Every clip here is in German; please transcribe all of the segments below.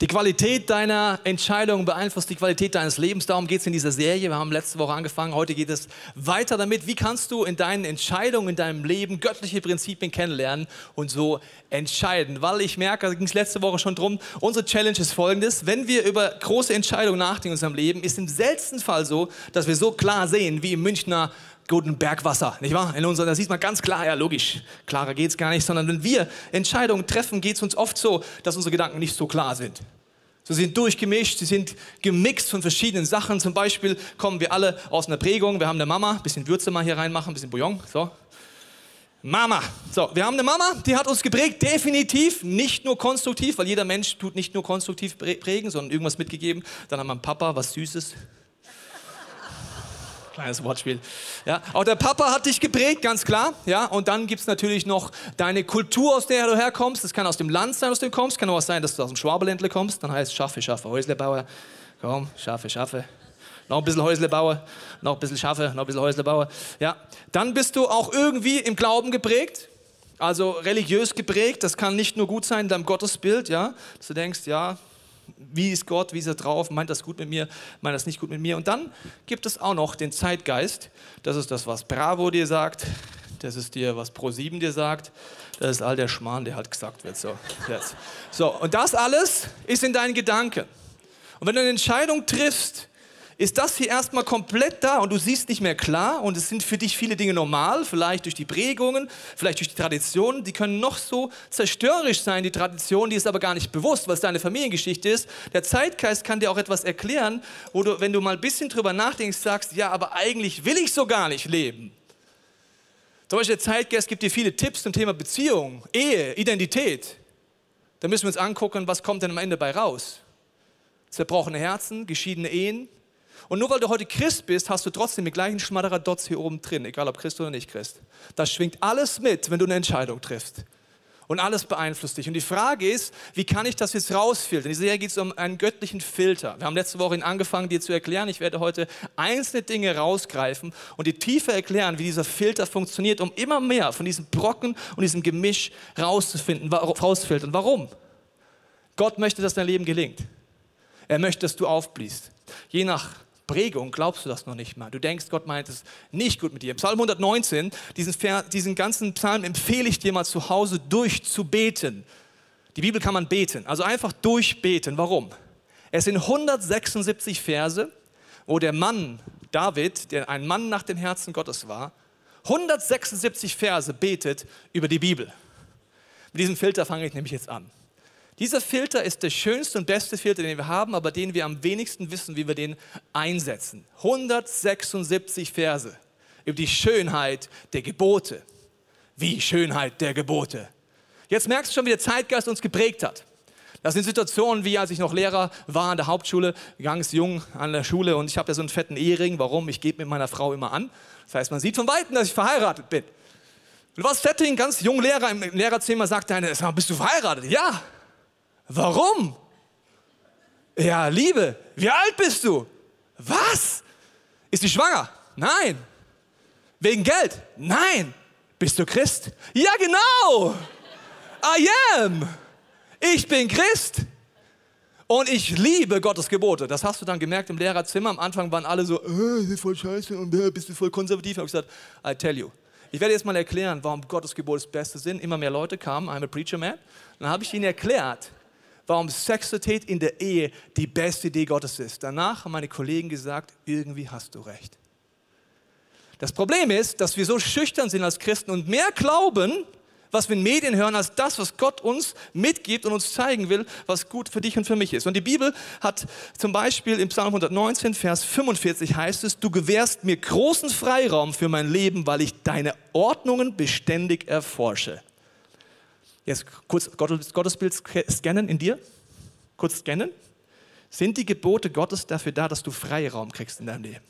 Die Qualität deiner Entscheidung beeinflusst die Qualität deines Lebens. Darum geht es in dieser Serie. Wir haben letzte Woche angefangen. Heute geht es weiter damit. Wie kannst du in deinen Entscheidungen, in deinem Leben göttliche Prinzipien kennenlernen und so entscheiden? Weil ich merke, da ging es letzte Woche schon drum. Unsere Challenge ist folgendes. Wenn wir über große Entscheidungen nachdenken in unserem Leben, ist im seltensten Fall so, dass wir so klar sehen wie im Münchner guten Bergwasser, nicht wahr? In unseren, da sieht man ganz klar, ja logisch, klarer geht es gar nicht, sondern wenn wir Entscheidungen treffen, geht es uns oft so, dass unsere Gedanken nicht so klar sind. Sie sind durchgemischt, sie sind gemixt von verschiedenen Sachen. Zum Beispiel kommen wir alle aus einer Prägung. Wir haben eine Mama, ein bisschen Würze mal hier reinmachen, ein bisschen Bouillon. So. Mama. So, wir haben eine Mama, die hat uns geprägt, definitiv, nicht nur konstruktiv, weil jeder Mensch tut nicht nur konstruktiv prägen, sondern irgendwas mitgegeben. Dann haben wir einen Papa, was Süßes, Kleines Wortspiel. Ja, auch der Papa hat dich geprägt, ganz klar. Ja, und dann gibt es natürlich noch deine Kultur, aus der du herkommst. Das kann aus dem Land sein, aus dem du kommst. Kann auch sein, dass du aus dem Schwabeländle kommst. Dann heißt es Schaffe, Schaffe, Häuslebauer. Komm, Schaffe, Schaffe. Noch ein bisschen Häuslebauer, noch ein bisschen Schaffe, noch ein bisschen Häuslebauer. Ja, dann bist du auch irgendwie im Glauben geprägt. Also religiös geprägt. Das kann nicht nur gut sein in deinem Gottesbild, ja, dass du denkst, ja, wie ist Gott, wie ist er drauf, meint das gut mit mir, meint das nicht gut mit mir. Und dann gibt es auch noch den Zeitgeist. Das ist das, was Bravo dir sagt, das ist dir, was Pro7 dir sagt, das ist all der Schmarrn, der halt gesagt wird. So, so, und das alles ist in deinen Gedanken. Und wenn du eine Entscheidung triffst, ist das hier erstmal komplett da und du siehst nicht mehr klar und es sind für dich viele Dinge normal, vielleicht durch die Prägungen, vielleicht durch die Traditionen, die können noch so zerstörerisch sein, die Tradition, die ist aber gar nicht bewusst, es deine Familiengeschichte ist. Der Zeitgeist kann dir auch etwas erklären, wo du, wenn du mal ein bisschen drüber nachdenkst, sagst, ja, aber eigentlich will ich so gar nicht leben. Zum Beispiel der Zeitgeist gibt dir viele Tipps zum Thema Beziehung, Ehe, Identität. Da müssen wir uns angucken, was kommt denn am Ende bei raus. Zerbrochene Herzen, geschiedene Ehen, und nur weil du heute Christ bist, hast du trotzdem den gleichen Schmadderadotz hier oben drin, egal ob Christ oder nicht Christ. Das schwingt alles mit, wenn du eine Entscheidung triffst. Und alles beeinflusst dich. Und die Frage ist, wie kann ich das jetzt rausfiltern? In dieser Serie geht es um einen göttlichen Filter. Wir haben letzte Woche ihn angefangen, dir zu erklären. Ich werde heute einzelne Dinge rausgreifen und dir tiefer erklären, wie dieser Filter funktioniert, um immer mehr von diesem Brocken und diesem Gemisch rauszufinden, rausfiltern. Warum? Gott möchte, dass dein Leben gelingt. Er möchte, dass du aufbliehst. Je nach Prägung glaubst du das noch nicht mal. Du denkst, Gott meint es nicht gut mit dir. Psalm 119, diesen, diesen ganzen Psalm empfehle ich dir mal zu Hause durchzubeten. Die Bibel kann man beten, also einfach durchbeten. Warum? Es sind 176 Verse, wo der Mann David, der ein Mann nach dem Herzen Gottes war, 176 Verse betet über die Bibel. Mit diesem Filter fange ich nämlich jetzt an. Dieser Filter ist der schönste und beste Filter, den wir haben, aber den wir am wenigsten wissen, wie wir den einsetzen. 176 Verse über die Schönheit der Gebote. Wie Schönheit der Gebote. Jetzt merkst du schon, wie der Zeitgeist uns geprägt hat. Das sind Situationen wie, als ich noch Lehrer war an der Hauptschule, ganz jung an der Schule und ich habe ja so einen fetten Ehering. Warum? Ich gebe mit meiner Frau immer an. Das heißt, man sieht von Weitem, dass ich verheiratet bin. Du warst Setting, ganz jung Lehrer im Lehrerzimmer, sagt einer, bist du verheiratet? Ja. Warum? Ja, Liebe, wie alt bist du? Was? Ist sie schwanger? Nein. Wegen Geld? Nein. Bist du Christ? Ja, genau. I am. Ich bin Christ. Und ich liebe Gottes Gebote. Das hast du dann gemerkt im Lehrerzimmer. Am Anfang waren alle so, äh, voll scheiße und äh, bist du voll konservativ. Ich habe gesagt, I tell you. Ich werde jetzt mal erklären, warum Gottes Gebote das Beste sind. Immer mehr Leute kamen, I'm a preacher man. Dann habe ich ihnen erklärt, warum Sexualität in der Ehe die beste Idee Gottes ist. Danach haben meine Kollegen gesagt, irgendwie hast du recht. Das Problem ist, dass wir so schüchtern sind als Christen und mehr glauben, was wir in Medien hören, als das, was Gott uns mitgibt und uns zeigen will, was gut für dich und für mich ist. Und die Bibel hat zum Beispiel im Psalm 119, Vers 45 heißt es, du gewährst mir großen Freiraum für mein Leben, weil ich deine Ordnungen beständig erforsche. Jetzt kurz Gottesbild scannen in dir. Kurz scannen. Sind die Gebote Gottes dafür da, dass du Freiraum kriegst in deinem Leben?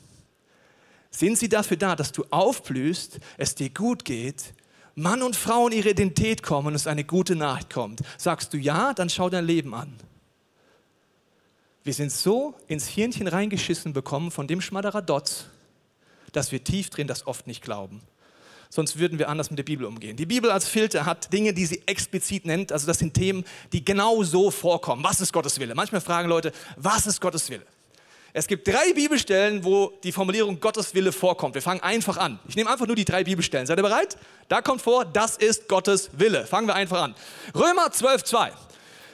Sind sie dafür da, dass du aufblühst, es dir gut geht, Mann und Frau in ihre Identität kommen und es eine gute Nacht kommt? Sagst du ja, dann schau dein Leben an. Wir sind so ins Hirnchen reingeschissen bekommen von dem Schmadderadotz, dass wir tief drin das oft nicht glauben. Sonst würden wir anders mit der Bibel umgehen. Die Bibel als Filter hat Dinge, die sie explizit nennt. Also das sind Themen, die genau so vorkommen. Was ist Gottes Wille? Manchmal fragen Leute, was ist Gottes Wille? Es gibt drei Bibelstellen, wo die Formulierung Gottes Wille vorkommt. Wir fangen einfach an. Ich nehme einfach nur die drei Bibelstellen. Seid ihr bereit? Da kommt vor, das ist Gottes Wille. Fangen wir einfach an. Römer 12, 2.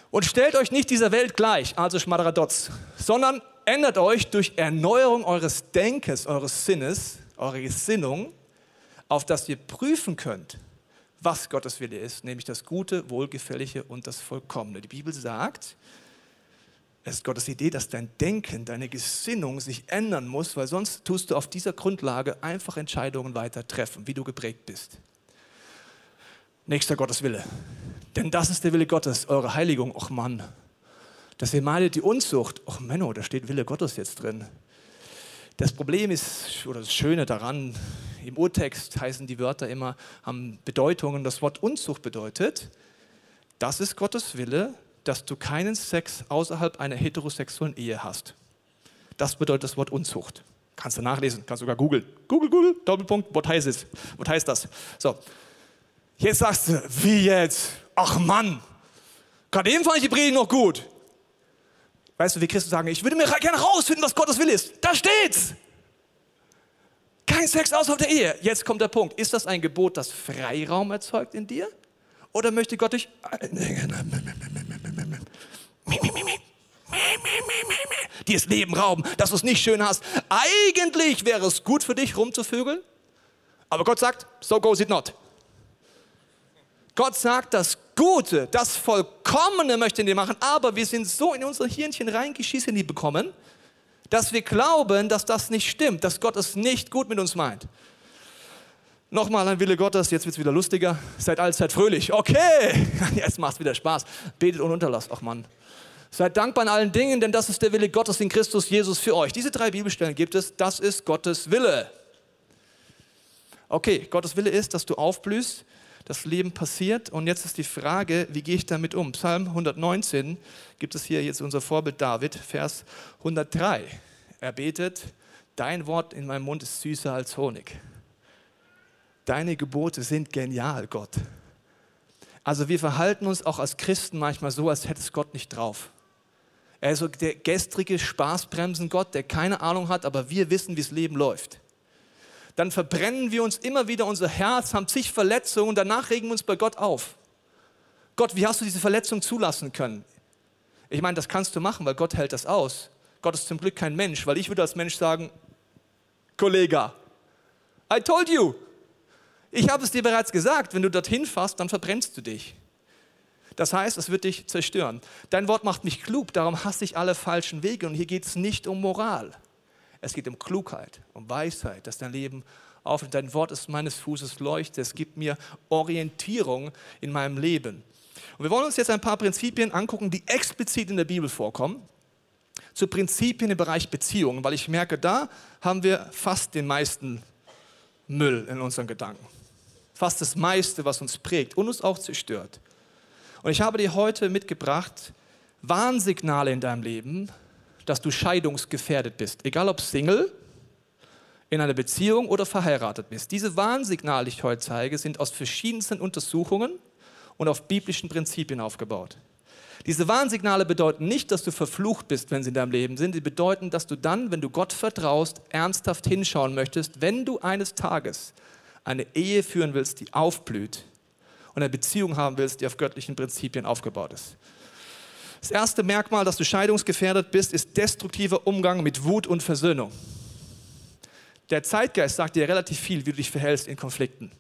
Und stellt euch nicht dieser Welt gleich, also Schmadradotz, sondern ändert euch durch Erneuerung eures Denkens, eures Sinnes, eure Gesinnung, auf das ihr prüfen könnt, was Gottes Wille ist, nämlich das Gute, Wohlgefällige und das Vollkommene. Die Bibel sagt, es ist Gottes Idee, dass dein Denken, deine Gesinnung sich ändern muss, weil sonst tust du auf dieser Grundlage einfach Entscheidungen weiter treffen, wie du geprägt bist. Nächster Gottes Wille. Denn das ist der Wille Gottes, eure Heiligung. Och Mann, dass ihr meidet die Unzucht. Och Menno, da steht Wille Gottes jetzt drin. Das Problem ist, oder das Schöne daran, im Urtext heißen die Wörter immer, haben Bedeutungen. Das Wort Unzucht bedeutet, das ist Gottes Wille, dass du keinen Sex außerhalb einer heterosexuellen Ehe hast. Das bedeutet das Wort Unzucht. Kannst du nachlesen, kannst sogar googeln. Google, Google, Doppelpunkt, was heißt es? Was heißt das? So. Jetzt sagst du, wie jetzt? Ach Mann, gerade eben fand ich die Predigt noch gut. Weißt du, wie Christen sagen, ich würde mir gerne rausfinden, was Gottes Will ist. Da steht's. Kein Sex außerhalb der Ehe. Jetzt kommt der Punkt. Ist das ein Gebot, das Freiraum erzeugt in dir? Oder möchte Gott dich dir das Leben rauben, dass du es nicht schön hast. Eigentlich wäre es gut für dich, rumzuvögeln. Aber Gott sagt, so goes it not. Gott sagt, das Gute, das Vollkommene möchte in dir machen, aber wir sind so in unser Hirnchen reingeschissen, die bekommen, dass wir glauben, dass das nicht stimmt, dass Gott es nicht gut mit uns meint. Nochmal ein Wille Gottes, jetzt wird es wieder lustiger. Seid allzeit fröhlich. Okay, jetzt macht es wieder Spaß. Betet und Unterlass. Ach Mann. Seid dankbar in allen Dingen, denn das ist der Wille Gottes in Christus Jesus für euch. Diese drei Bibelstellen gibt es. Das ist Gottes Wille. Okay, Gottes Wille ist, dass du aufblühst, das Leben passiert. Und jetzt ist die Frage, wie gehe ich damit um? Psalm 119 gibt es hier jetzt unser Vorbild David, Vers 103. Er betet, dein Wort in meinem Mund ist süßer als Honig deine Gebote sind genial, Gott. Also wir verhalten uns auch als Christen manchmal so, als hätte es Gott nicht drauf. Er ist so der gestrige Spaßbremsen-Gott, der keine Ahnung hat, aber wir wissen, wie das Leben läuft. Dann verbrennen wir uns immer wieder unser Herz, haben zig Verletzungen und danach regen wir uns bei Gott auf. Gott, wie hast du diese Verletzung zulassen können? Ich meine, das kannst du machen, weil Gott hält das aus. Gott ist zum Glück kein Mensch, weil ich würde als Mensch sagen, Kollege, I told you, ich habe es dir bereits gesagt, wenn du dorthin fährst, dann verbrennst du dich. Das heißt, es wird dich zerstören. Dein Wort macht mich klug, darum hasse ich alle falschen Wege. Und hier geht es nicht um Moral. Es geht um Klugheit, um Weisheit, dass dein Leben auf. Dein Wort ist meines Fußes Leuchte. Es gibt mir Orientierung in meinem Leben. Und wir wollen uns jetzt ein paar Prinzipien angucken, die explizit in der Bibel vorkommen. Zu Prinzipien im Bereich Beziehungen, weil ich merke, da haben wir fast den meisten Müll in unseren Gedanken fast das meiste, was uns prägt und uns auch zerstört. Und ich habe dir heute mitgebracht Warnsignale in deinem Leben, dass du scheidungsgefährdet bist. Egal ob Single, in einer Beziehung oder verheiratet bist. Diese Warnsignale, die ich heute zeige, sind aus verschiedensten Untersuchungen und auf biblischen Prinzipien aufgebaut. Diese Warnsignale bedeuten nicht, dass du verflucht bist, wenn sie in deinem Leben sind. Sie bedeuten, dass du dann, wenn du Gott vertraust, ernsthaft hinschauen möchtest, wenn du eines Tages eine Ehe führen willst, die aufblüht und eine Beziehung haben willst, die auf göttlichen Prinzipien aufgebaut ist. Das erste Merkmal, dass du scheidungsgefährdet bist, ist destruktiver Umgang mit Wut und Versöhnung. Der Zeitgeist sagt dir relativ viel, wie du dich verhältst in Konflikten.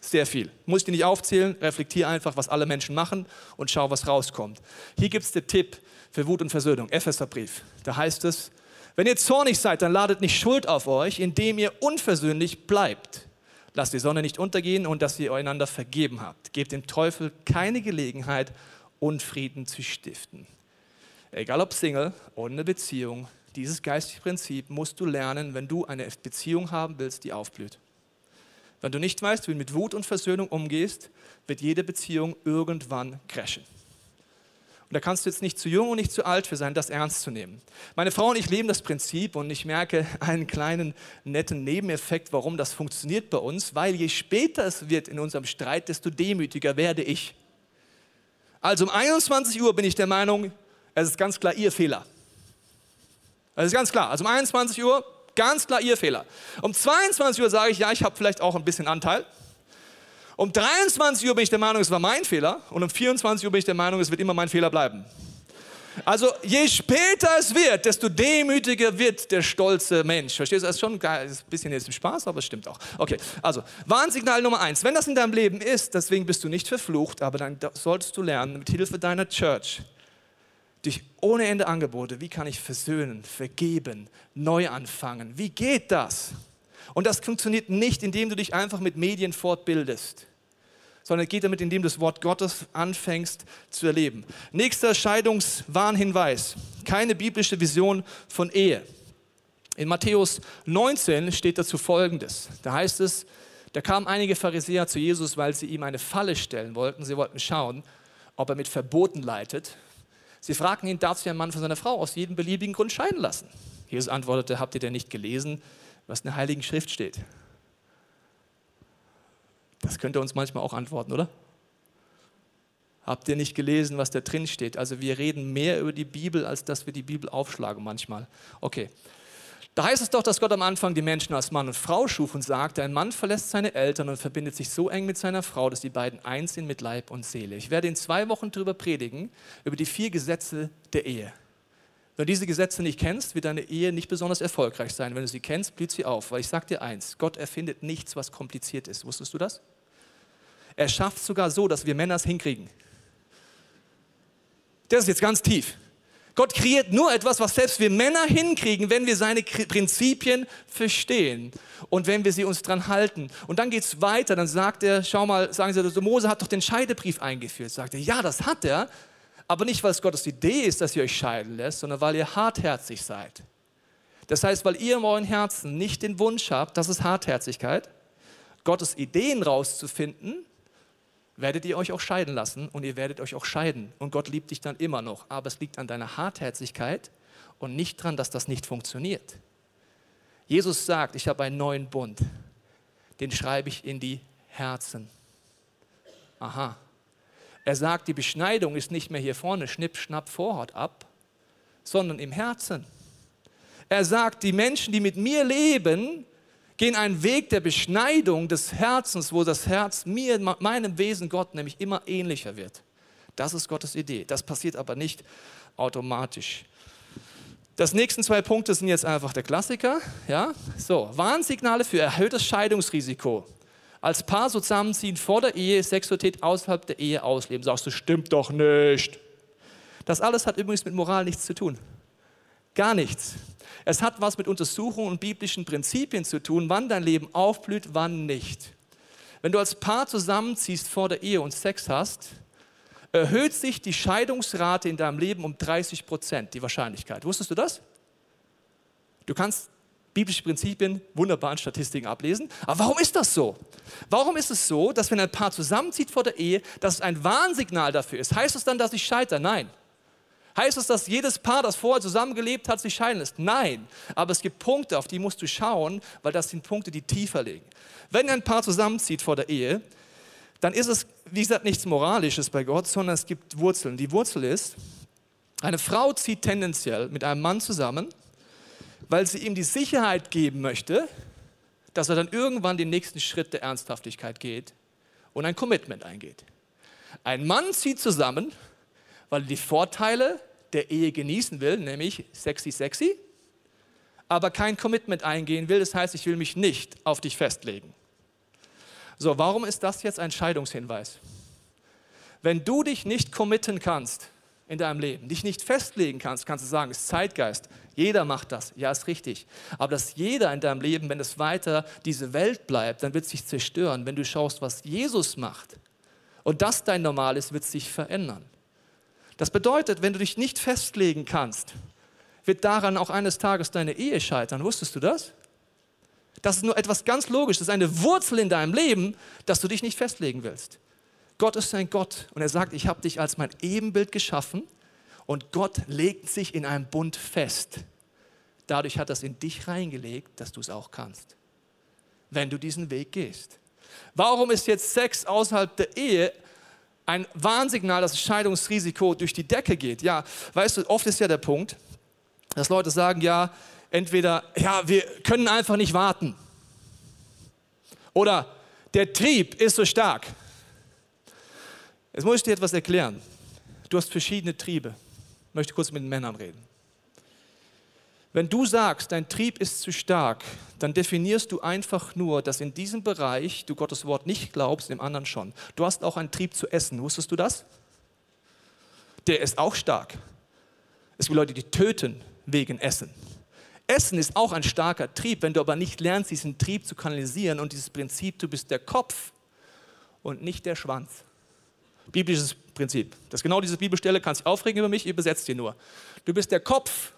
Sehr viel. Muss ich dir nicht aufzählen, reflektier einfach, was alle Menschen machen und schau, was rauskommt. Hier gibt es den Tipp für Wut und Versöhnung, Epheserbrief. Da heißt es, wenn ihr zornig seid, dann ladet nicht Schuld auf euch, indem ihr unversöhnlich bleibt lasst die Sonne nicht untergehen und dass ihr einander vergeben habt. Gebt dem Teufel keine Gelegenheit, Unfrieden zu stiften. Egal ob Single oder eine Beziehung, dieses geistige Prinzip musst du lernen, wenn du eine Beziehung haben willst, die aufblüht. Wenn du nicht weißt, wie du mit Wut und Versöhnung umgehst, wird jede Beziehung irgendwann crashen. Und da kannst du jetzt nicht zu jung und nicht zu alt für sein, das ernst zu nehmen. Meine Frau und ich leben das Prinzip und ich merke einen kleinen netten Nebeneffekt, warum das funktioniert bei uns, weil je später es wird in unserem Streit, desto demütiger werde ich. Also um 21 Uhr bin ich der Meinung, es ist ganz klar Ihr Fehler. Das ist ganz klar. Also um 21 Uhr, ganz klar Ihr Fehler. Um 22 Uhr sage ich, ja, ich habe vielleicht auch ein bisschen Anteil. Um 23 Uhr bin ich der Meinung, es war mein Fehler. Und um 24 Uhr bin ich der Meinung, es wird immer mein Fehler bleiben. Also je später es wird, desto demütiger wird der stolze Mensch. Verstehst du? Das ist schon ein bisschen jetzt im Spaß, aber es stimmt auch. Okay, also Warnsignal Nummer eins. Wenn das in deinem Leben ist, deswegen bist du nicht verflucht, aber dann solltest du lernen, mit Hilfe deiner Church, durch ohne Ende Angebote, wie kann ich versöhnen, vergeben, neu anfangen? Wie geht das? Und das funktioniert nicht, indem du dich einfach mit Medien fortbildest, sondern es geht damit, indem du das Wort Gottes anfängst zu erleben. Nächster Scheidungswarnhinweis. Keine biblische Vision von Ehe. In Matthäus 19 steht dazu Folgendes. Da heißt es, da kamen einige Pharisäer zu Jesus, weil sie ihm eine Falle stellen wollten. Sie wollten schauen, ob er mit Verboten leitet. Sie fragten ihn, darf sich ein Mann von seiner Frau aus jedem beliebigen Grund scheiden lassen? Jesus antwortete, habt ihr denn nicht gelesen, was in der Heiligen Schrift steht? Das könnte uns manchmal auch antworten, oder? Habt ihr nicht gelesen, was da drin steht? Also wir reden mehr über die Bibel, als dass wir die Bibel aufschlagen manchmal. Okay. Da heißt es doch, dass Gott am Anfang die Menschen als Mann und Frau schuf und sagte, ein Mann verlässt seine Eltern und verbindet sich so eng mit seiner Frau, dass die beiden eins sind mit Leib und Seele. Ich werde in zwei Wochen darüber predigen, über die vier Gesetze der Ehe. Wenn du diese Gesetze nicht kennst, wird deine Ehe nicht besonders erfolgreich sein. Wenn du sie kennst, blüht sie auf. Weil ich sage dir eins, Gott erfindet nichts, was kompliziert ist. Wusstest du das? Er schafft sogar so, dass wir Männer es hinkriegen. Das ist jetzt ganz tief. Gott kreiert nur etwas, was selbst wir Männer hinkriegen, wenn wir seine Prinzipien verstehen und wenn wir sie uns dran halten. Und dann geht es weiter, dann sagt er, schau mal, sagen sie, Mose hat doch den Scheidebrief eingeführt. Sagt er, ja, das hat er, aber nicht, weil es Gottes Idee ist, dass ihr euch scheiden lässt, sondern weil ihr hartherzig seid. Das heißt, weil ihr in euren Herzen nicht den Wunsch habt, das ist Hartherzigkeit, Gottes Ideen rauszufinden, werdet ihr euch auch scheiden lassen und ihr werdet euch auch scheiden. Und Gott liebt dich dann immer noch. Aber es liegt an deiner Hartherzigkeit und nicht daran, dass das nicht funktioniert. Jesus sagt, ich habe einen neuen Bund. Den schreibe ich in die Herzen. Aha. Er sagt, die Beschneidung ist nicht mehr hier vorne, schnipp, schnapp, Vorhaut ab, sondern im Herzen. Er sagt, die Menschen, die mit mir leben, gehen einen Weg der Beschneidung des Herzens, wo das Herz mir, meinem Wesen Gott nämlich immer ähnlicher wird. Das ist Gottes Idee. Das passiert aber nicht automatisch. Das nächsten zwei Punkte sind jetzt einfach der Klassiker. Ja? So, Warnsignale für erhöhtes Scheidungsrisiko. Als Paar zusammenziehen vor der Ehe, Sexualität außerhalb der Ehe ausleben. Sagst du, stimmt doch nicht. Das alles hat übrigens mit Moral nichts zu tun. Gar nichts. Es hat was mit Untersuchungen und biblischen Prinzipien zu tun, wann dein Leben aufblüht, wann nicht. Wenn du als Paar zusammenziehst vor der Ehe und Sex hast, erhöht sich die Scheidungsrate in deinem Leben um 30 Prozent, die Wahrscheinlichkeit. Wusstest du das? Du kannst biblische Prinzipien wunderbar in Statistiken ablesen. Aber warum ist das so? Warum ist es so, dass wenn ein Paar zusammenzieht vor der Ehe, dass es ein Warnsignal dafür ist? Heißt es dann, dass ich scheitere? Nein. Heißt es, dass jedes Paar, das vorher zusammengelebt hat, sich scheiden lässt? Nein. Aber es gibt Punkte, auf die musst du schauen, weil das sind Punkte, die tiefer liegen. Wenn ein Paar zusammenzieht vor der Ehe, dann ist es, wie gesagt, nichts Moralisches bei Gott, sondern es gibt Wurzeln. Die Wurzel ist, eine Frau zieht tendenziell mit einem Mann zusammen, weil sie ihm die Sicherheit geben möchte, dass er dann irgendwann den nächsten Schritt der Ernsthaftigkeit geht und ein Commitment eingeht. Ein Mann zieht zusammen, weil er die Vorteile der Ehe genießen will, nämlich sexy, sexy, aber kein Commitment eingehen will. Das heißt, ich will mich nicht auf dich festlegen. So, warum ist das jetzt ein Scheidungshinweis? Wenn du dich nicht committen kannst in deinem Leben, dich nicht festlegen kannst, kannst du sagen, es ist Zeitgeist. Jeder macht das. Ja, ist richtig. Aber dass jeder in deinem Leben, wenn es weiter diese Welt bleibt, dann wird es sich zerstören. Wenn du schaust, was Jesus macht und das dein Normal ist, wird es sich verändern. Das bedeutet, wenn du dich nicht festlegen kannst, wird daran auch eines Tages deine Ehe scheitern. Wusstest du das? Das ist nur etwas ganz Logisches. Das ist eine Wurzel in deinem Leben, dass du dich nicht festlegen willst. Gott ist ein Gott und er sagt, ich habe dich als mein Ebenbild geschaffen Und Gott legt sich in einem Bund fest. Dadurch hat er es in dich reingelegt, dass du es auch kannst, wenn du diesen Weg gehst. Warum ist jetzt Sex außerhalb der Ehe ein Warnsignal, dass das Scheidungsrisiko durch die Decke geht? Ja, weißt du, oft ist ja der Punkt, dass Leute sagen, ja, entweder, ja, wir können einfach nicht warten. Oder der Trieb ist so stark. Jetzt muss ich dir etwas erklären. Du hast verschiedene Triebe. Ich möchte kurz mit den Männern reden. Wenn du sagst, dein Trieb ist zu stark, dann definierst du einfach nur, dass in diesem Bereich du Gottes Wort nicht glaubst, im anderen schon. Du hast auch einen Trieb zu essen. Wusstest du das? Der ist auch stark. Es gibt Leute, die töten wegen Essen. Essen ist auch ein starker Trieb, wenn du aber nicht lernst, diesen Trieb zu kanalisieren und dieses Prinzip, du bist der Kopf und nicht der Schwanz. Biblisches Prinzip. Das ist genau diese Bibelstelle, kannst dich aufregen über mich, ich übersetze dir nur. Du bist der Kopf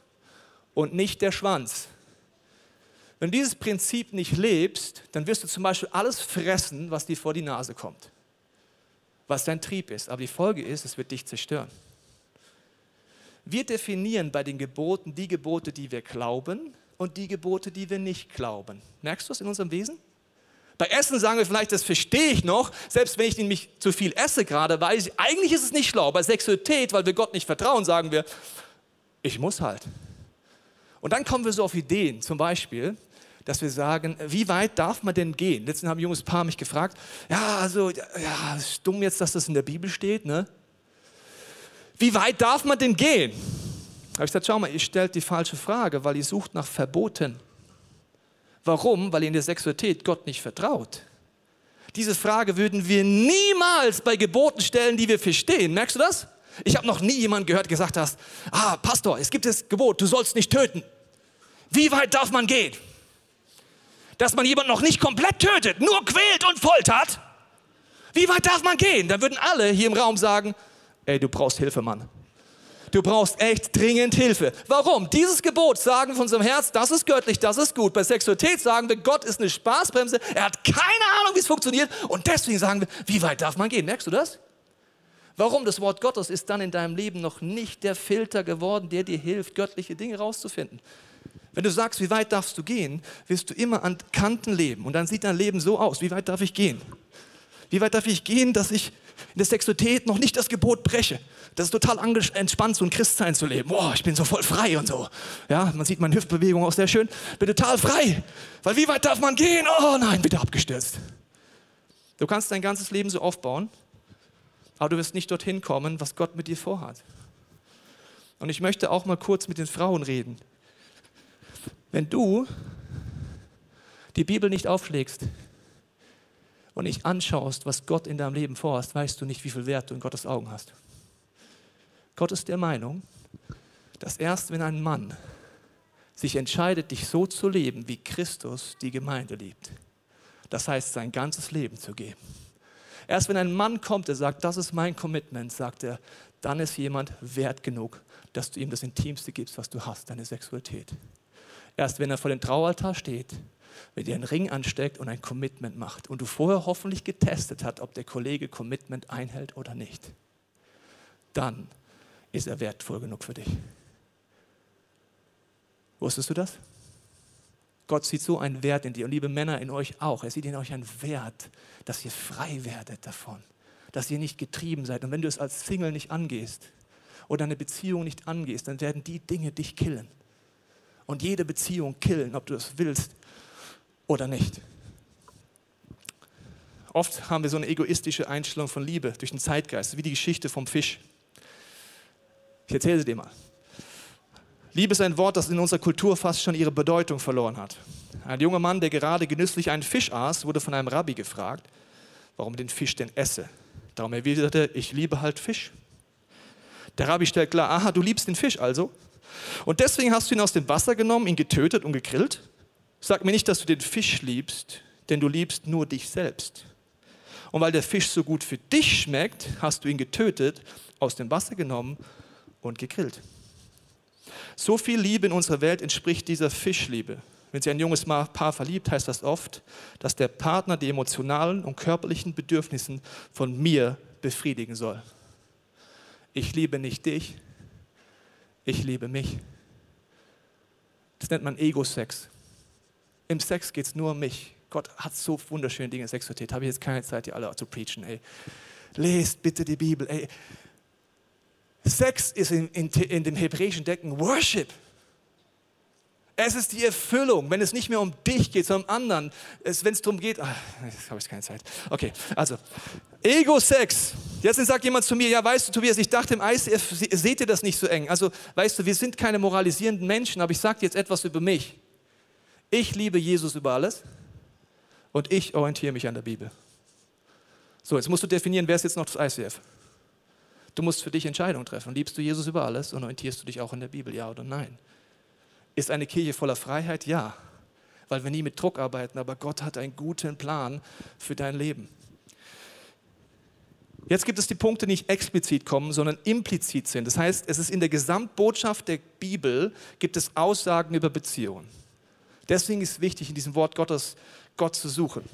und nicht der Schwanz. Wenn du dieses Prinzip nicht lebst, dann wirst du zum Beispiel alles fressen, was dir vor die Nase kommt. Was dein Trieb ist. Aber die Folge ist, es wird dich zerstören. Wir definieren bei den Geboten die Gebote, die wir glauben und die Gebote, die wir nicht glauben. Merkst du es in unserem Wesen? Bei Essen sagen wir vielleicht, das verstehe ich noch, selbst wenn ich nämlich zu viel esse gerade, weiß ich, eigentlich ist es nicht schlau. Bei Sexualität, weil wir Gott nicht vertrauen, sagen wir, ich muss halt. Und dann kommen wir so auf Ideen, zum Beispiel, dass wir sagen, wie weit darf man denn gehen? Letztens haben ein junges Paar mich gefragt, ja, also, ja, ist dumm jetzt, dass das in der Bibel steht, ne? Wie weit darf man denn gehen? Da habe ich gesagt, schau mal, ihr stellt die falsche Frage, weil ihr sucht nach Verboten. Warum? Weil ihr in der Sexualität Gott nicht vertraut. Diese Frage würden wir niemals bei Geboten stellen, die wir verstehen. Merkst du das? Ich habe noch nie jemanden gehört, gesagt hast, ah, Pastor, es gibt das Gebot, du sollst nicht töten. Wie weit darf man gehen? Dass man jemanden noch nicht komplett tötet, nur quält und foltert? Wie weit darf man gehen? Dann würden alle hier im Raum sagen, ey, du brauchst Hilfe, Mann. Du brauchst echt dringend Hilfe. Warum? Dieses Gebot sagen von unserem Herz, das ist göttlich, das ist gut. Bei Sexualität sagen wir, Gott ist eine Spaßbremse. Er hat keine Ahnung, wie es funktioniert. Und deswegen sagen wir, wie weit darf man gehen? Merkst du das? Warum? Das Wort Gottes ist dann in deinem Leben noch nicht der Filter geworden, der dir hilft, göttliche Dinge rauszufinden. Wenn du sagst, wie weit darfst du gehen, wirst du immer an Kanten leben. Und dann sieht dein Leben so aus. Wie weit darf ich gehen? Wie weit darf ich gehen, dass ich in der Sexualität noch nicht das Gebot breche? Das ist total entspannt, so ein Christsein zu leben. Boah, ich bin so voll frei und so. Ja, man sieht meine Hüftbewegung auch sehr schön. Bin total frei. Weil wie weit darf man gehen? Oh nein, bitte abgestürzt. Du kannst dein ganzes Leben so aufbauen aber du wirst nicht dorthin kommen, was Gott mit dir vorhat. Und ich möchte auch mal kurz mit den Frauen reden. Wenn du die Bibel nicht aufschlägst und nicht anschaust, was Gott in deinem Leben vorhat, weißt du nicht, wie viel Wert du in Gottes Augen hast. Gott ist der Meinung, dass erst wenn ein Mann sich entscheidet, dich so zu leben, wie Christus die Gemeinde liebt, das heißt, sein ganzes Leben zu geben, Erst wenn ein Mann kommt, der sagt, das ist mein Commitment, sagt er, dann ist jemand wert genug, dass du ihm das Intimste gibst, was du hast, deine Sexualität. Erst wenn er vor dem Traualtar steht, wenn dir einen Ring ansteckt und ein Commitment macht und du vorher hoffentlich getestet hast, ob der Kollege Commitment einhält oder nicht, dann ist er wertvoll genug für dich. Wusstest du das? Gott sieht so einen Wert in dir und liebe Männer in euch auch. Er sieht in euch einen Wert, dass ihr frei werdet davon, dass ihr nicht getrieben seid. Und wenn du es als Single nicht angehst oder eine Beziehung nicht angehst, dann werden die Dinge dich killen. Und jede Beziehung killen, ob du es willst oder nicht. Oft haben wir so eine egoistische Einstellung von Liebe durch den Zeitgeist, wie die Geschichte vom Fisch. Ich erzähle sie dir mal. Liebe ist ein Wort, das in unserer Kultur fast schon ihre Bedeutung verloren hat. Ein junger Mann, der gerade genüsslich einen Fisch aß, wurde von einem Rabbi gefragt, warum den Fisch denn esse. Darum erwiderte er, ich liebe halt Fisch. Der Rabbi stellt klar, aha, du liebst den Fisch also. Und deswegen hast du ihn aus dem Wasser genommen, ihn getötet und gegrillt. Sag mir nicht, dass du den Fisch liebst, denn du liebst nur dich selbst. Und weil der Fisch so gut für dich schmeckt, hast du ihn getötet, aus dem Wasser genommen und gegrillt. So viel Liebe in unserer Welt entspricht dieser Fischliebe. Wenn sich ein junges Paar verliebt, heißt das oft, dass der Partner die emotionalen und körperlichen Bedürfnisse von mir befriedigen soll. Ich liebe nicht dich, ich liebe mich. Das nennt man Ego-Sex. Im Sex geht es nur um mich. Gott hat so wunderschöne Dinge in Sexualität. Habe ich jetzt keine Zeit, die alle zu preachen. Ey. Lest bitte die Bibel. Ey. Sex ist in, in, in dem hebräischen Denken Worship. Es ist die Erfüllung, wenn es nicht mehr um dich geht, sondern um anderen. Es, wenn es darum geht, ach, jetzt habe ich keine Zeit. Okay, also Ego-Sex. Jetzt sagt jemand zu mir, ja, weißt du, Tobias, ich dachte im ICF, seht ihr das nicht so eng? Also, weißt du, wir sind keine moralisierenden Menschen, aber ich sage dir jetzt etwas über mich. Ich liebe Jesus über alles und ich orientiere mich an der Bibel. So, jetzt musst du definieren, wer ist jetzt noch das ICF? Du musst für dich Entscheidungen treffen. Liebst du Jesus über alles und orientierst du dich auch an der Bibel, ja oder nein? Ist eine Kirche voller Freiheit? Ja, weil wir nie mit Druck arbeiten, aber Gott hat einen guten Plan für dein Leben. Jetzt gibt es die Punkte, die nicht explizit kommen, sondern implizit sind. Das heißt, es ist in der Gesamtbotschaft der Bibel gibt es Aussagen über Beziehungen. Deswegen ist es wichtig, in diesem Wort Gottes Gott zu suchen.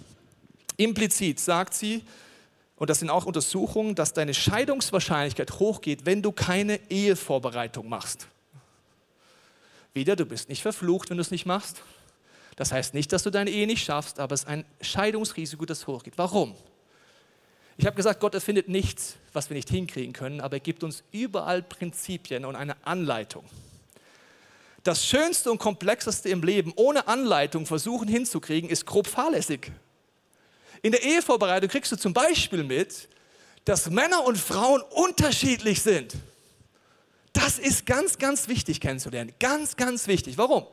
Implizit sagt sie, und das sind auch Untersuchungen, dass deine Scheidungswahrscheinlichkeit hochgeht, wenn du keine Ehevorbereitung machst. Wieder, du bist nicht verflucht, wenn du es nicht machst. Das heißt nicht, dass du deine Ehe nicht schaffst, aber es ist ein Scheidungsrisiko, das hochgeht. Warum? Ich habe gesagt, Gott erfindet nichts, was wir nicht hinkriegen können, aber er gibt uns überall Prinzipien und eine Anleitung. Das Schönste und Komplexeste im Leben ohne Anleitung versuchen hinzukriegen, ist grob fahrlässig. In der Ehevorbereitung kriegst du zum Beispiel mit, dass Männer und Frauen unterschiedlich sind. Das ist ganz, ganz wichtig kennenzulernen. Ganz, ganz wichtig. Warum?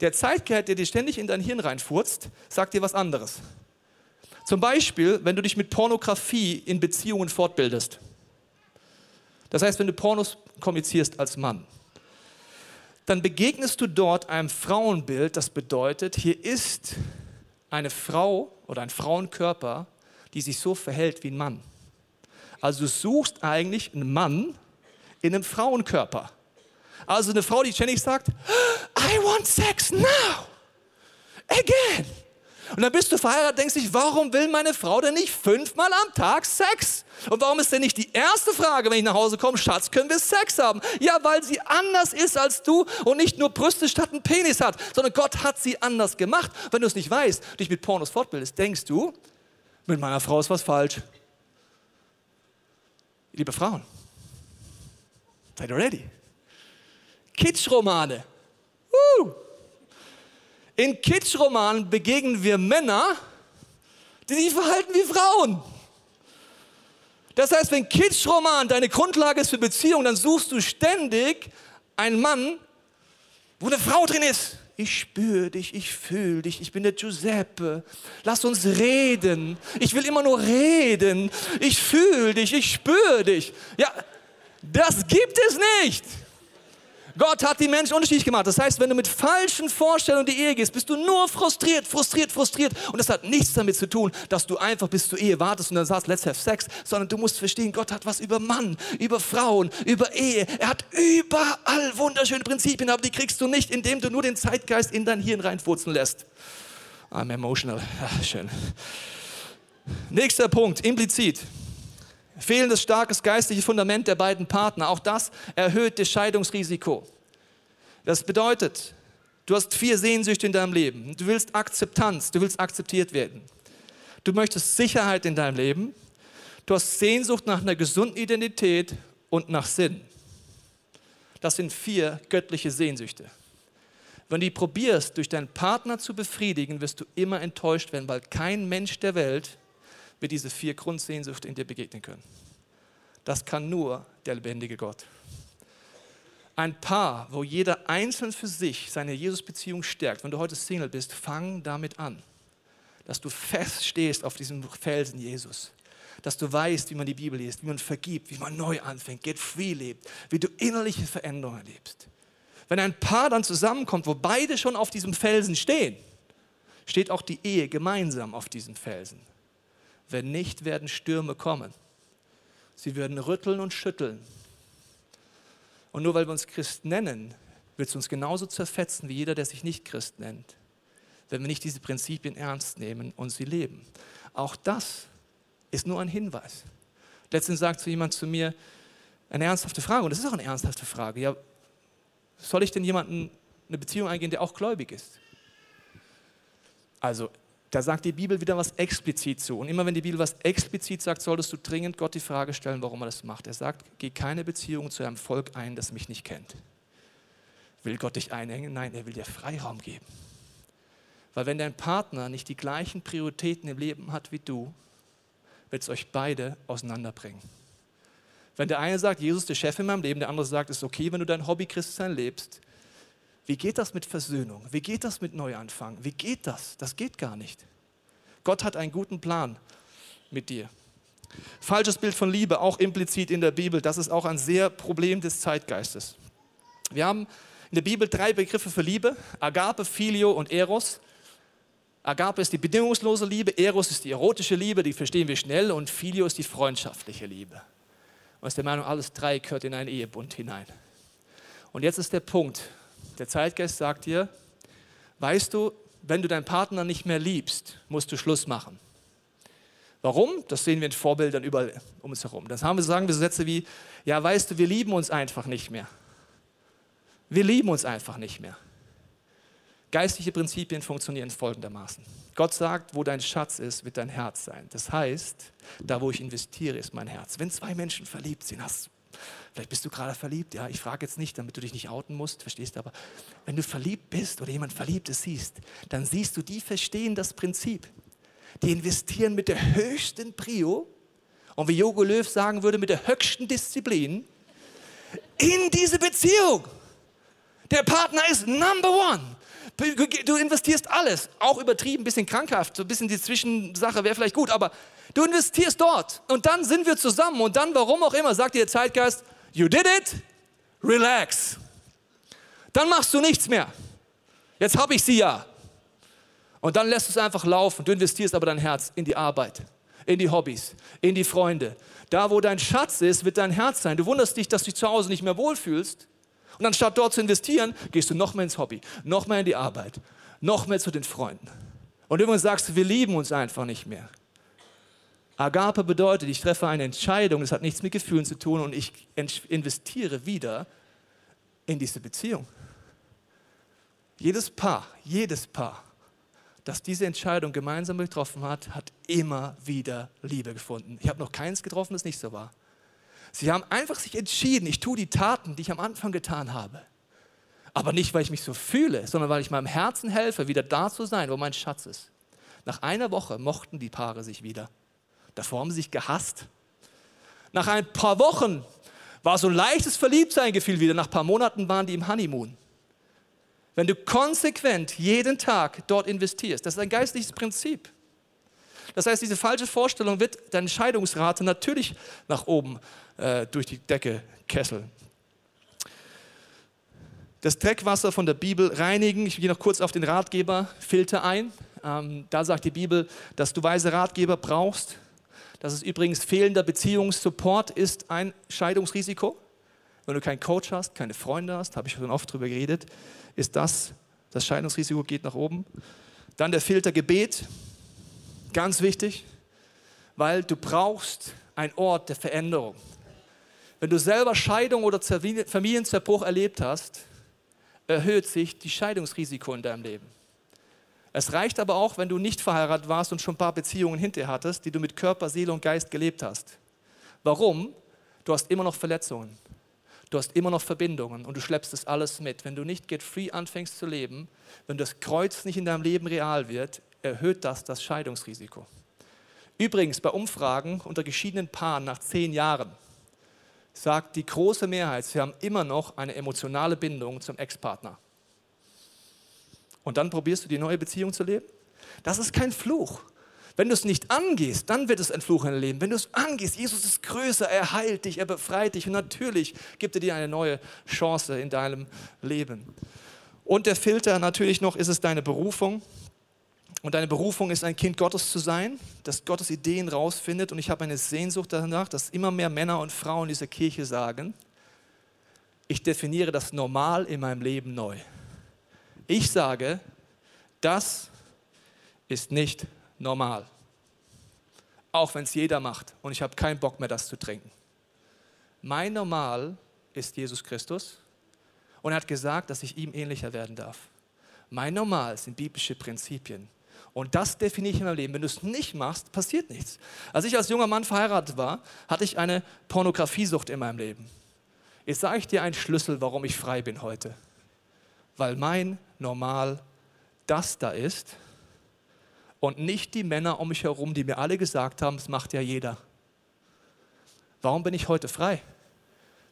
Der Zeitgehalt, der dir ständig in dein Hirn reinfurzt, sagt dir was anderes. Zum Beispiel, wenn du dich mit Pornografie in Beziehungen fortbildest. Das heißt, wenn du Pornos kommunizierst als Mann, dann begegnest du dort einem Frauenbild, das bedeutet, hier ist eine Frau oder ein Frauenkörper, die sich so verhält wie ein Mann. Also du suchst eigentlich einen Mann, in einem Frauenkörper. Also eine Frau, die ständig sagt, I want sex now, again. Und dann bist du verheiratet, denkst dich, warum will meine Frau denn nicht fünfmal am Tag Sex? Und warum ist denn nicht die erste Frage, wenn ich nach Hause komme, Schatz, können wir Sex haben? Ja, weil sie anders ist als du und nicht nur Brüste statt einen Penis hat, sondern Gott hat sie anders gemacht. Wenn du es nicht weißt, dich mit Pornos fortbildest, denkst du, mit meiner Frau ist was falsch. Liebe Frauen, Seid ihr ready? Kitschromane. Uh. In Kitschromanen begegnen wir Männer, die sich verhalten wie Frauen. Das heißt, wenn Kitschroman deine Grundlage ist für Beziehung, dann suchst du ständig einen Mann, wo eine Frau drin ist. Ich spüre dich, ich fühle dich, ich bin der Giuseppe. Lass uns reden. Ich will immer nur reden. Ich fühle dich, ich spüre dich. Ja, das gibt es nicht. Gott hat die Menschen unterschiedlich gemacht. Das heißt, wenn du mit falschen Vorstellungen in die Ehe gehst, bist du nur frustriert, frustriert, frustriert. Und das hat nichts damit zu tun, dass du einfach bis zur Ehe wartest und dann sagst, let's have sex, sondern du musst verstehen, Gott hat was über Mann, über Frauen, über Ehe. Er hat überall wunderschöne Prinzipien, aber die kriegst du nicht, indem du nur den Zeitgeist in dein Hirn reinfurzen lässt. I'm emotional. Ach, schön. Nächster Punkt, implizit. Fehlendes starkes geistliches Fundament der beiden Partner, auch das erhöht das Scheidungsrisiko. Das bedeutet, du hast vier Sehnsüchte in deinem Leben. Du willst Akzeptanz, du willst akzeptiert werden. Du möchtest Sicherheit in deinem Leben. Du hast Sehnsucht nach einer gesunden Identität und nach Sinn. Das sind vier göttliche Sehnsüchte. Wenn du die probierst, durch deinen Partner zu befriedigen, wirst du immer enttäuscht werden, weil kein Mensch der Welt wir diese vier Grundsehnsüchte in dir begegnen können. Das kann nur der lebendige Gott. Ein Paar, wo jeder einzeln für sich seine Jesus-Beziehung stärkt. Wenn du heute Single bist, fang damit an, dass du fest stehst auf diesem Felsen Jesus. Dass du weißt, wie man die Bibel liest, wie man vergibt, wie man neu anfängt, get free lebt, wie du innerliche Veränderungen erlebst. Wenn ein Paar dann zusammenkommt, wo beide schon auf diesem Felsen stehen, steht auch die Ehe gemeinsam auf diesem Felsen. Wenn nicht, werden Stürme kommen. Sie werden rütteln und schütteln. Und nur weil wir uns Christ nennen, wird es uns genauso zerfetzen wie jeder, der sich nicht Christ nennt, wenn wir nicht diese Prinzipien ernst nehmen und sie leben. Auch das ist nur ein Hinweis. Letztens sagt so jemand zu mir, eine ernsthafte Frage, und das ist auch eine ernsthafte Frage, ja, soll ich denn jemanden eine Beziehung eingehen, der auch gläubig ist? Also, da sagt die Bibel wieder was explizit zu. Und immer wenn die Bibel was explizit sagt, solltest du dringend Gott die Frage stellen, warum er das macht. Er sagt, geh keine Beziehung zu einem Volk ein, das mich nicht kennt. Will Gott dich einhängen? Nein, er will dir Freiraum geben. Weil wenn dein Partner nicht die gleichen Prioritäten im Leben hat wie du, wird es euch beide auseinanderbringen. Wenn der eine sagt, Jesus ist der Chef in meinem Leben, der andere sagt, es ist okay, wenn du dein Hobby Christsein lebst. Wie geht das mit Versöhnung? Wie geht das mit Neuanfang? Wie geht das? Das geht gar nicht. Gott hat einen guten Plan mit dir. Falsches Bild von Liebe, auch implizit in der Bibel, das ist auch ein sehr Problem des Zeitgeistes. Wir haben in der Bibel drei Begriffe für Liebe: Agape, Filio und Eros. Agape ist die bedingungslose Liebe, Eros ist die erotische Liebe, die verstehen wir schnell, und Filio ist die freundschaftliche Liebe. Und ist der Meinung, alles drei gehört in einen Ehebund hinein. Und jetzt ist der Punkt. Der Zeitgeist sagt dir, weißt du, wenn du deinen Partner nicht mehr liebst, musst du Schluss machen. Warum? Das sehen wir in Vorbildern überall um uns herum. Das haben wir, sagen wir so Sätze wie, ja, weißt du, wir lieben uns einfach nicht mehr. Wir lieben uns einfach nicht mehr. Geistliche Prinzipien funktionieren folgendermaßen. Gott sagt, wo dein Schatz ist, wird dein Herz sein. Das heißt, da wo ich investiere, ist mein Herz. Wenn zwei Menschen verliebt sind, hast, vielleicht bist du gerade verliebt, ja, ich frage jetzt nicht, damit du dich nicht outen musst, verstehst du, aber wenn du verliebt bist oder jemand Verliebtes siehst, dann siehst du, die verstehen das Prinzip. Die investieren mit der höchsten Prio und wie Jogo Löw sagen würde, mit der höchsten Disziplin in diese Beziehung. Der Partner ist Number One. Du investierst alles, auch übertrieben, ein bisschen krankhaft, so ein bisschen die Zwischensache wäre vielleicht gut, aber du investierst dort und dann sind wir zusammen und dann, warum auch immer, sagt dir der Zeitgeist, you did it, relax. Dann machst du nichts mehr. Jetzt habe ich sie ja. Und dann lässt du es einfach laufen. Du investierst aber dein Herz in die Arbeit, in die Hobbys, in die Freunde. Da, wo dein Schatz ist, wird dein Herz sein. Du wunderst dich, dass du dich zu Hause nicht mehr wohlfühlst. Und anstatt dort zu investieren, gehst du noch mehr ins Hobby, noch mehr in die Arbeit, noch mehr zu den Freunden. Und irgendwann sagst du, wir lieben uns einfach nicht mehr. Agape bedeutet, ich treffe eine Entscheidung, das hat nichts mit Gefühlen zu tun und ich investiere wieder in diese Beziehung. Jedes Paar, jedes Paar, das diese Entscheidung gemeinsam getroffen hat, hat immer wieder Liebe gefunden. Ich habe noch keins getroffen, das nicht so war. Sie haben einfach sich entschieden, ich tue die Taten, die ich am Anfang getan habe. Aber nicht, weil ich mich so fühle, sondern weil ich meinem Herzen helfe, wieder da zu sein, wo mein Schatz ist. Nach einer Woche mochten die Paare sich wieder. Davor haben sie sich gehasst. Nach ein paar Wochen war so ein leichtes Verliebtsein-Gefühl wieder. Nach ein paar Monaten waren die im Honeymoon. Wenn du konsequent jeden Tag dort investierst, das ist ein geistliches Prinzip. Das heißt, diese falsche Vorstellung wird deine Scheidungsrate natürlich nach oben äh, durch die Decke kesseln. Das Dreckwasser von der Bibel reinigen. Ich gehe noch kurz auf den Ratgeberfilter ein. Ähm, da sagt die Bibel, dass du weise Ratgeber brauchst. Dass es übrigens fehlender Beziehungssupport ist ein Scheidungsrisiko. Wenn du keinen Coach hast, keine Freunde hast, habe ich schon oft darüber geredet, ist das, das Scheidungsrisiko geht nach oben. Dann der Filter Gebet. Ganz wichtig, weil du brauchst einen Ort der Veränderung. Wenn du selber Scheidung oder Familienzerbruch erlebt hast, erhöht sich die Scheidungsrisiko in deinem Leben. Es reicht aber auch, wenn du nicht verheiratet warst und schon ein paar Beziehungen hinter hattest, die du mit Körper, Seele und Geist gelebt hast. Warum? Du hast immer noch Verletzungen. Du hast immer noch Verbindungen und du schleppst das alles mit. Wenn du nicht get free anfängst zu leben, wenn das Kreuz nicht in deinem Leben real wird, erhöht das das Scheidungsrisiko. Übrigens, bei Umfragen unter geschiedenen Paaren nach zehn Jahren sagt die große Mehrheit, sie haben immer noch eine emotionale Bindung zum Ex-Partner. Und dann probierst du die neue Beziehung zu leben? Das ist kein Fluch. Wenn du es nicht angehst, dann wird es ein Fluch in deinem Leben. Wenn du es angehst, Jesus ist größer, er heilt dich, er befreit dich und natürlich gibt er dir eine neue Chance in deinem Leben. Und der Filter natürlich noch, ist es deine Berufung? Und deine Berufung ist, ein Kind Gottes zu sein, das Gottes Ideen rausfindet. Und ich habe eine Sehnsucht danach, dass immer mehr Männer und Frauen dieser Kirche sagen, ich definiere das Normal in meinem Leben neu. Ich sage, das ist nicht normal. Auch wenn es jeder macht. Und ich habe keinen Bock mehr, das zu trinken. Mein Normal ist Jesus Christus. Und er hat gesagt, dass ich ihm ähnlicher werden darf. Mein Normal sind biblische Prinzipien. Und das definiere ich in meinem Leben. Wenn du es nicht machst, passiert nichts. Als ich als junger Mann verheiratet war, hatte ich eine Pornografiesucht in meinem Leben. Jetzt sage ich dir einen Schlüssel, warum ich frei bin heute. Weil mein Normal das da ist und nicht die Männer um mich herum, die mir alle gesagt haben, das macht ja jeder. Warum bin ich heute frei?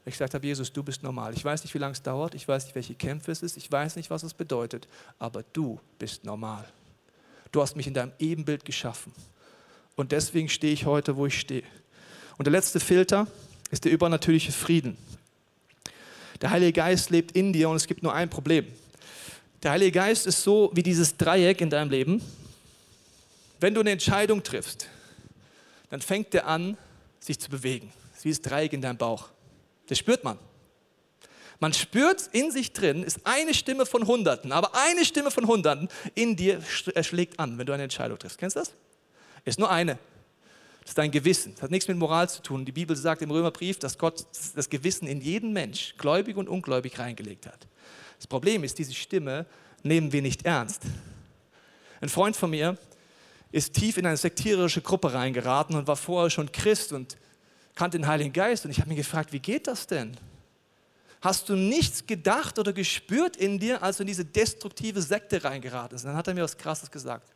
Ich gesagt habe, Jesus, du bist normal. Ich weiß nicht, wie lange es dauert, ich weiß nicht, welche Kämpfe es ist, ich weiß nicht, was es bedeutet, aber du bist normal. Du hast mich in deinem Ebenbild geschaffen. Und deswegen stehe ich heute, wo ich stehe. Und der letzte Filter ist der übernatürliche Frieden. Der Heilige Geist lebt in dir und es gibt nur ein Problem. Der Heilige Geist ist so wie dieses Dreieck in deinem Leben. Wenn du eine Entscheidung triffst, dann fängt er an, sich zu bewegen. Das ist wie das Dreieck in deinem Bauch. Das spürt man. Man spürt in sich drin, ist eine Stimme von Hunderten, aber eine Stimme von Hunderten in dir schlägt an, wenn du eine Entscheidung triffst. Kennst du das? Ist nur eine. Das ist dein Gewissen. Das hat nichts mit Moral zu tun. Die Bibel sagt im Römerbrief, dass Gott das Gewissen in jeden Mensch, gläubig und ungläubig, reingelegt hat. Das Problem ist, diese Stimme nehmen wir nicht ernst. Ein Freund von mir ist tief in eine sektierische Gruppe reingeraten und war vorher schon Christ und kannte den Heiligen Geist. Und ich habe mich gefragt, wie geht das denn? Hast du nichts gedacht oder gespürt in dir, als du in diese destruktive Sekte reingeraten bist? Dann hat er mir was Krasses gesagt.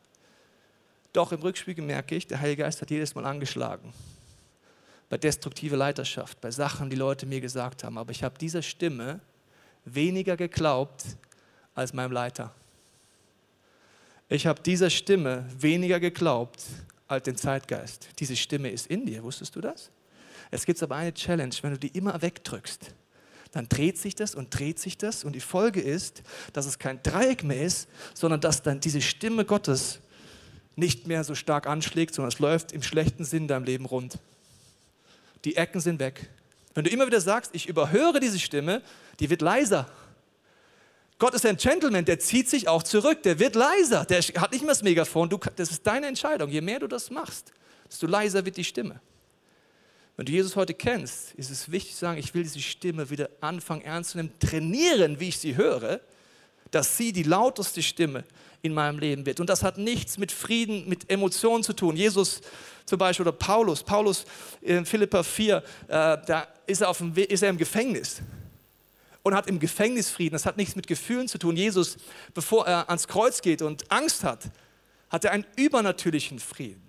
Doch im Rückspiegel merke ich, der Heilige Geist hat jedes Mal angeschlagen. Bei destruktiver Leiterschaft, bei Sachen, die Leute mir gesagt haben. Aber ich habe dieser Stimme weniger geglaubt als meinem Leiter. Ich habe dieser Stimme weniger geglaubt als den Zeitgeist. Diese Stimme ist in dir, wusstest du das? Es gibt aber eine Challenge, wenn du die immer wegdrückst, dann dreht sich das und dreht sich das und die Folge ist, dass es kein Dreieck mehr ist, sondern dass dann diese Stimme Gottes nicht mehr so stark anschlägt, sondern es läuft im schlechten Sinn deinem Leben rund. Die Ecken sind weg. Wenn du immer wieder sagst, ich überhöre diese Stimme, die wird leiser. Gott ist ein Gentleman, der zieht sich auch zurück, der wird leiser, der hat nicht mehr das Megafon, du, das ist deine Entscheidung. Je mehr du das machst, desto leiser wird die Stimme. Wenn du Jesus heute kennst, ist es wichtig zu sagen, ich will diese Stimme wieder anfangen ernst zu nehmen, trainieren, wie ich sie höre, dass sie die lauteste Stimme in meinem Leben wird. Und das hat nichts mit Frieden, mit Emotionen zu tun. Jesus zum Beispiel oder Paulus, Paulus in Philippa 4, äh, da ist er, auf dem ist er im Gefängnis und hat im Gefängnis Frieden. Das hat nichts mit Gefühlen zu tun. Jesus, bevor er ans Kreuz geht und Angst hat, hat er einen übernatürlichen Frieden.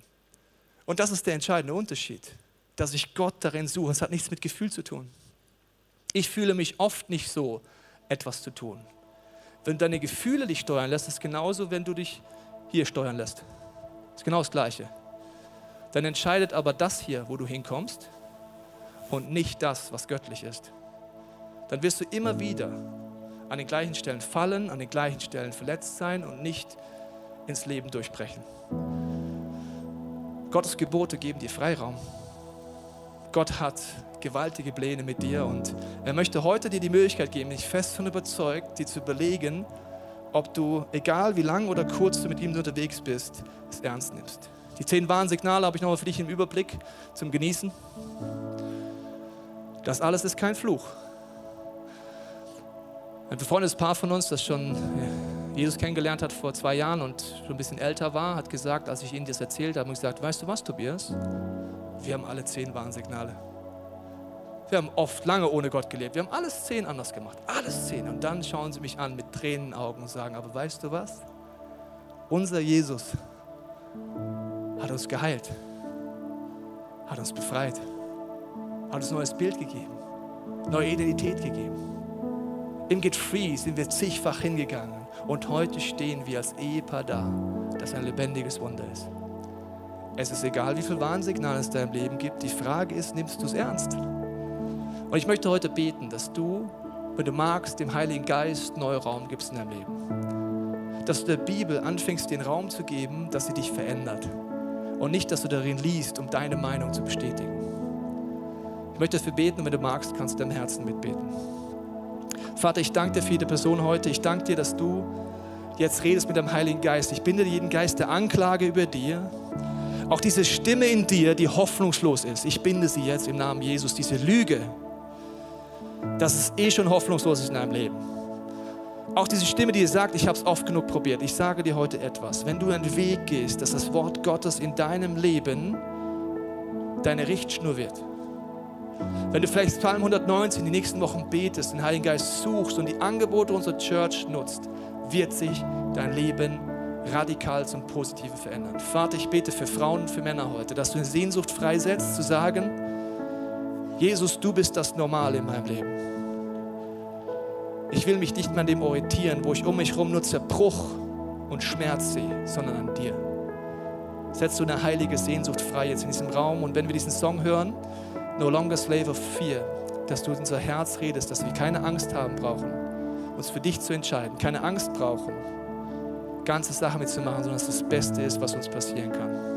Und das ist der entscheidende Unterschied dass ich Gott darin suche. Es hat nichts mit Gefühl zu tun. Ich fühle mich oft nicht so, etwas zu tun. Wenn deine Gefühle dich steuern lässt, ist genauso, wenn du dich hier steuern lässt. Ist genau das Gleiche. Dann entscheidet aber das hier, wo du hinkommst und nicht das, was göttlich ist. Dann wirst du immer wieder an den gleichen Stellen fallen, an den gleichen Stellen verletzt sein und nicht ins Leben durchbrechen. Gottes Gebote geben dir Freiraum. Gott hat gewaltige Pläne mit dir und er möchte heute dir die Möglichkeit geben, ich fest von überzeugt, dir zu überlegen, ob du, egal wie lang oder kurz du mit ihm unterwegs bist, es ernst nimmst. Die zehn Warnsignale habe ich nochmal für dich im Überblick zum Genießen. Das alles ist kein Fluch. Ein befreundetes Paar von uns, das schon Jesus kennengelernt hat vor zwei Jahren und schon ein bisschen älter war, hat gesagt, als ich ihnen das erzählt habe, habe ich gesagt, weißt du was, Tobias? Wir haben alle zehn Warnsignale. Wir haben oft lange ohne Gott gelebt. Wir haben alles zehn anders gemacht. Alles zehn. Und dann schauen sie mich an mit Tränenaugen und sagen, aber weißt du was? Unser Jesus hat uns geheilt, hat uns befreit, hat uns ein neues Bild gegeben, neue Identität gegeben. Im Get Free sind wir zigfach hingegangen und heute stehen wir als Ehepaar da, das ein lebendiges Wunder ist. Es ist egal, wie viel Warnsignale es deinem Leben gibt. Die Frage ist, nimmst du es ernst? Und ich möchte heute beten, dass du, wenn du magst, dem Heiligen Geist neue Raum gibst in deinem Leben. Dass du der Bibel anfängst, den Raum zu geben, dass sie dich verändert. Und nicht, dass du darin liest, um deine Meinung zu bestätigen. Ich möchte dafür beten wenn du magst, kannst du deinem Herzen mitbeten. Vater, ich danke dir für jede Person heute. Ich danke dir, dass du jetzt redest mit dem Heiligen Geist. Ich binde jeden Geist der Anklage über dir auch diese Stimme in dir, die hoffnungslos ist, ich binde sie jetzt im Namen Jesus, diese Lüge, dass es eh schon hoffnungslos ist in deinem Leben. Auch diese Stimme, die dir sagt, ich habe es oft genug probiert. Ich sage dir heute etwas. Wenn du einen Weg gehst, dass das Wort Gottes in deinem Leben deine Richtschnur wird. Wenn du vielleicht Psalm 119 die nächsten Wochen betest, den Heiligen Geist suchst und die Angebote unserer Church nutzt, wird sich dein Leben radikal zum Positiven verändern. Vater, ich bete für Frauen und für Männer heute, dass du eine Sehnsucht freisetzt, zu sagen, Jesus, du bist das Normale in meinem Leben. Ich will mich nicht mehr an dem orientieren, wo ich um mich herum nur Zerbruch und Schmerz sehe, sondern an dir. Setzt du eine heilige Sehnsucht frei jetzt in diesem Raum und wenn wir diesen Song hören, No Longer Slave of Fear, dass du unser Herz redest, dass wir keine Angst haben brauchen, uns für dich zu entscheiden, keine Angst brauchen, ganze Sache mitzumachen, sondern dass das Beste ist, was uns passieren kann.